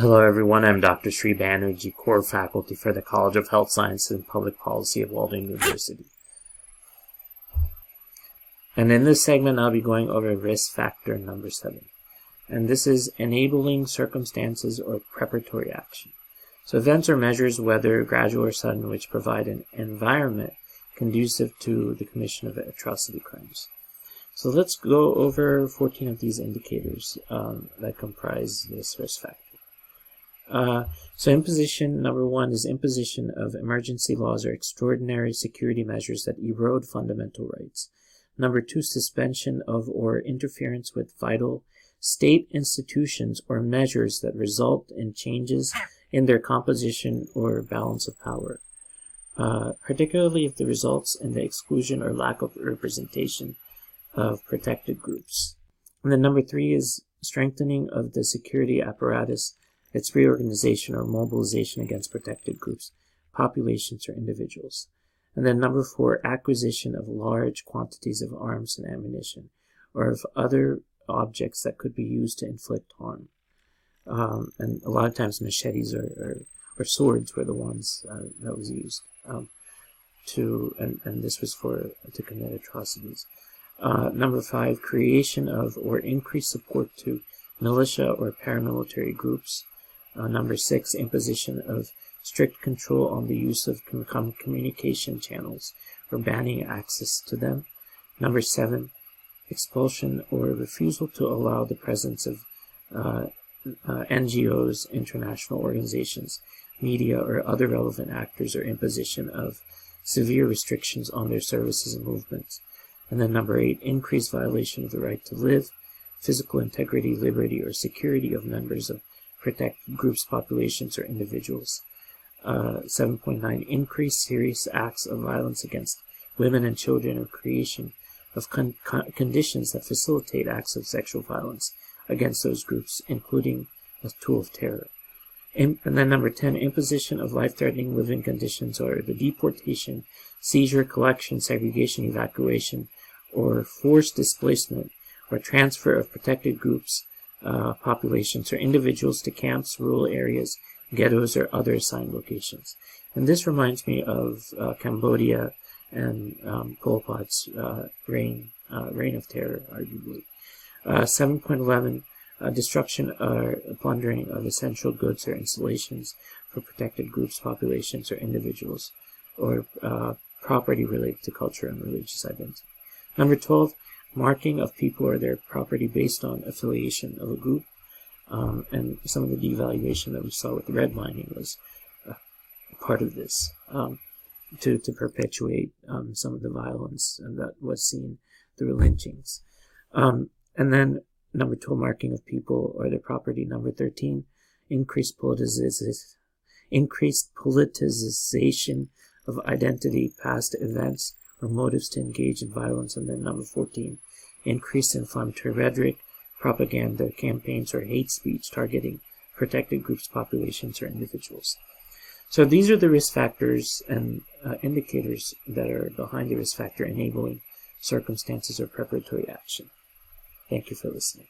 Hello everyone, I'm Dr. Sri Banerjee, core faculty for the College of Health Sciences and Public Policy of Walden University. And in this segment, I'll be going over risk factor number seven. And this is enabling circumstances or preparatory action. So events or measures, whether gradual or sudden, which provide an environment conducive to the commission of atrocity crimes. So let's go over 14 of these indicators um, that comprise this risk factor. Uh, so imposition number one is imposition of emergency laws or extraordinary security measures that erode fundamental rights. Number two, suspension of or interference with vital state institutions or measures that result in changes in their composition or balance of power, uh, particularly if the results in the exclusion or lack of representation of protected groups. And then number three is strengthening of the security apparatus, its reorganization or mobilization against protected groups, populations, or individuals. And then number four, acquisition of large quantities of arms and ammunition, or of other objects that could be used to inflict harm. Um, and a lot of times machetes or, or, or swords were the ones uh, that was used um, to, and, and this was for to commit atrocities. Uh, number five, creation of or increased support to militia or paramilitary groups. Uh, number six, imposition of strict control on the use of com communication channels or banning access to them. Number seven, expulsion or refusal to allow the presence of uh, uh, NGOs, international organizations, media, or other relevant actors, or imposition of severe restrictions on their services and movements. And then number eight, increased violation of the right to live, physical integrity, liberty, or security of members of protected groups, populations, or individuals. Uh, 7.9 increased serious acts of violence against women and children or creation of con con conditions that facilitate acts of sexual violence against those groups, including a tool of terror. and then number 10, imposition of life-threatening living conditions or the deportation, seizure, collection, segregation, evacuation, or forced displacement or transfer of protected groups, uh, populations, or individuals to camps, rural areas, ghettos, or other assigned locations. And this reminds me of uh, Cambodia and um, Pol Pot's uh, reign, uh, reign of terror, arguably. Uh, 7.11, uh, destruction or plundering of essential goods or installations for protected groups, populations, or individuals, or uh, property related to culture and religious identity. Number 12, marking of people or their property based on affiliation of a group. Um, and some of the devaluation that we saw with redlining was uh, part of this um, to, to perpetuate um, some of the violence that was seen through lynchings. Um, and then number 12, marking of people or their property. Number 13, increased politicization, increased politicization of identity, past events, or motives to engage in violence. And then number 14, increased inflammatory rhetoric, propaganda, campaigns, or hate speech targeting protected groups, populations, or individuals. So these are the risk factors and uh, indicators that are behind the risk factor enabling circumstances or preparatory action. Thank you for listening.